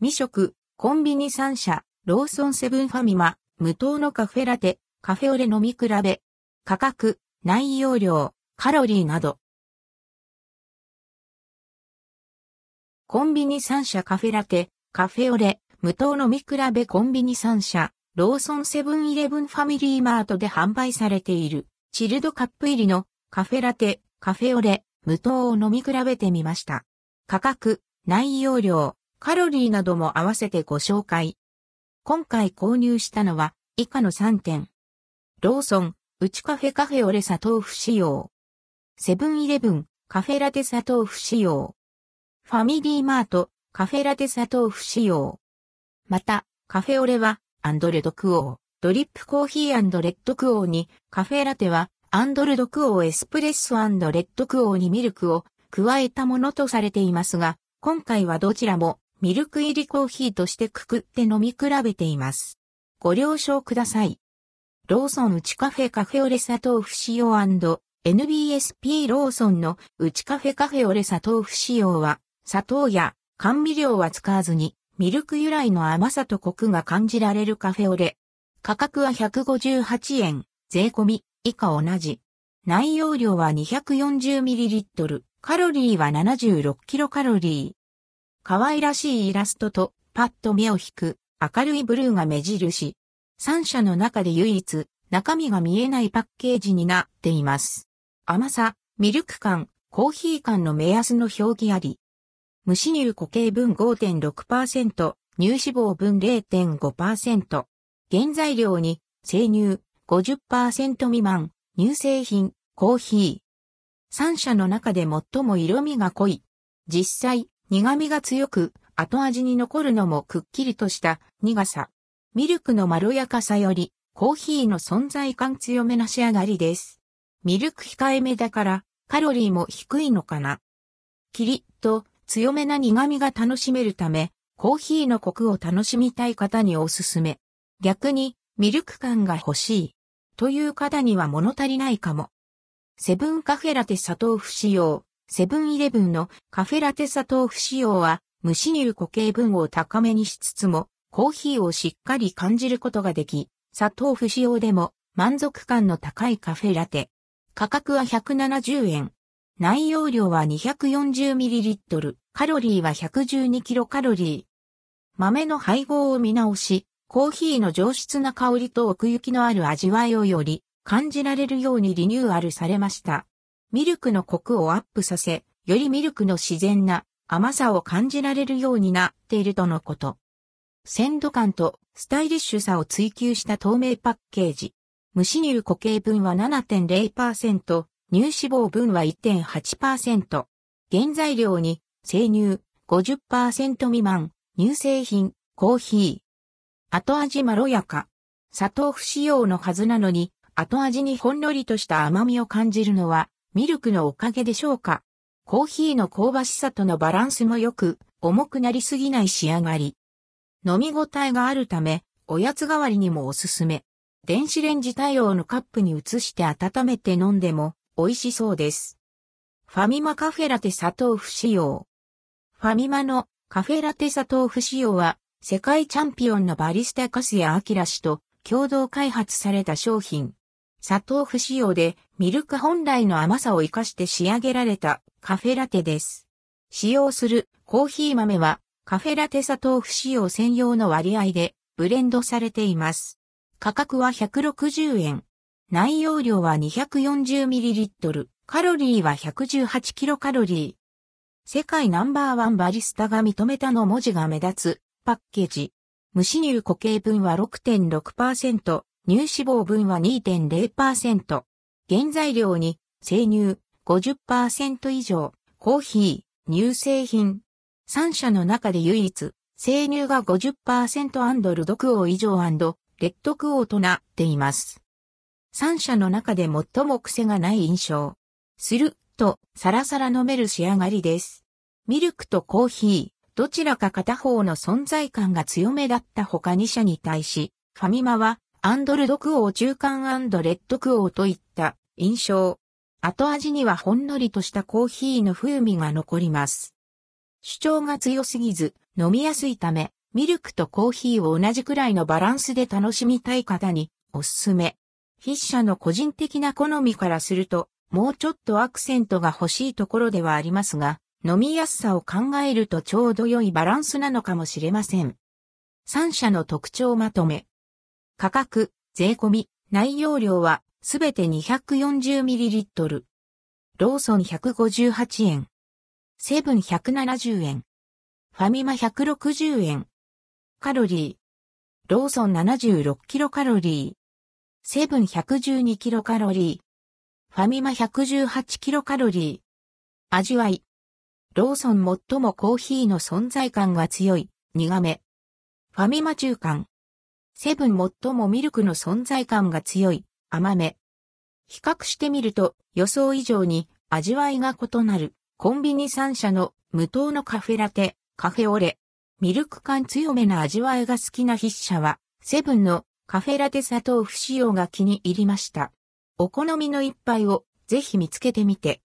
未食、コンビニ3社、ローソンセブンファミマ、無糖のカフェラテ、カフェオレ飲み比べ。価格、内容量、カロリーなど。コンビニ3社カフェラテ、カフェオレ、無糖飲み比べコンビニ3社、ローソンセブンイレブンファミリーマートで販売されている、チルドカップ入りのカフェラテ、カフェオレ、無糖を飲み比べてみました。価格、内容量、カロリーなども合わせてご紹介。今回購入したのは以下の3点。ローソン、うちカフェカフェオレ砂糖不使用。セブンイレブン、カフェラテ砂糖不使用。ファミリーマート、カフェラテ砂糖不使用。また、カフェオレは、アンドレドクオー、ドリップコーヒーレッドクオーに、カフェラテは、アンドルドクオーエスプレッソレッドクオーにミルクを加えたものとされていますが、今回はどちらもミルク入りコーヒーとしてくくって飲み比べています。ご了承ください。ローソンうちカフェカフェオレ砂糖不使用 &NBSP ローソンのうちカフェカフェオレ砂糖不使用は、砂糖や甘味料は使わずに、ミルク由来の甘さとコクが感じられるカフェオレ。価格は158円、税込み、以下同じ。内容量は 240ml、カロリーは 76kcal。可愛らしいイラストとパッと目を引く明るいブルーが目印。3社の中で唯一中身が見えないパッケージになっています。甘さ、ミルク感、コーヒー感の目安の表記あり。無脂乳固形分5.6%、乳脂肪分0.5%。原材料に生乳50%未満、乳製品、コーヒー。3社の中で最も色味が濃い。実際、苦味が強く、後味に残るのもくっきりとした苦さ。ミルクのまろやかさより、コーヒーの存在感強めな仕上がりです。ミルク控えめだから、カロリーも低いのかな。キリッと強めな苦味が楽しめるため、コーヒーのコクを楽しみたい方におすすめ。逆に、ミルク感が欲しい。という方には物足りないかも。セブンカフェラテ砂糖不使用。セブンイレブンのカフェラテ砂糖不使用は、無脂乳固形分を高めにしつつも、コーヒーをしっかり感じることができ、砂糖不使用でも満足感の高いカフェラテ。価格は170円。内容量は 240ml、カロリーは 112kcal。豆の配合を見直し、コーヒーの上質な香りと奥行きのある味わいをより感じられるようにリニューアルされました。ミルクのコクをアップさせ、よりミルクの自然な甘さを感じられるようになっているとのこと。鮮度感とスタイリッシュさを追求した透明パッケージ。無脂乳固形分は7.0%、乳脂肪分は1.8%。原材料に生乳50%未満、乳製品、コーヒー。後味まろやか。砂糖不使用のはずなのに、後味にほんのりとした甘みを感じるのはミルクのおかげでしょうか。コーヒーの香ばしさとのバランスも良く、重くなりすぎない仕上がり。飲み応えがあるため、おやつ代わりにもおすすめ。電子レンジ対応のカップに移して温めて飲んでも美味しそうです。ファミマカフェラテ砂糖不使用。ファミマのカフェラテ砂糖不使用は世界チャンピオンのバリスタカスヤアキラ氏と共同開発された商品。砂糖不使用でミルク本来の甘さを活かして仕上げられたカフェラテです。使用するコーヒー豆はカフェラテ砂糖不使用専用の割合でブレンドされています。価格は160円。内容量は 240ml。カロリーは 118kcal。世界ナンバーワンバリスタが認めたの文字が目立つパッケージ。無脂乳固形分は6.6%、乳脂肪分は2.0%。原材料に生乳50%以上、コーヒー、乳製品。3社の中で唯一、生乳が50%ルドクオー以上アンドレッドクオーとなっています。3社の中で最も癖がない印象。すると、サラサラ飲める仕上がりです。ミルクとコーヒー、どちらか片方の存在感が強めだった他2社に対し、ファミマはアンドルドクオー中間レッドクオーといった印象。後味にはほんのりとしたコーヒーの風味が残ります。主張が強すぎず飲みやすいため、ミルクとコーヒーを同じくらいのバランスで楽しみたい方におすすめ。筆者の個人的な好みからすると、もうちょっとアクセントが欲しいところではありますが、飲みやすさを考えるとちょうど良いバランスなのかもしれません。3社の特徴まとめ。価格、税込み、内容量はすべて 240ml。ローソン158円。セブン170円。ファミマ160円。カロリー。ローソン76キロカロリー。セブン112キロカロリー。ファミマ118キロカロリー。味わい。ローソン最もコーヒーの存在感が強い、苦め。ファミマ中間。セブン最もミルクの存在感が強い、甘め。比較してみると予想以上に味わいが異なるコンビニ3社の無糖のカフェラテ、カフェオレ。ミルク感強めな味わいが好きな筆者はセブンのカフェラテ砂糖不使用が気に入りました。お好みの一杯をぜひ見つけてみて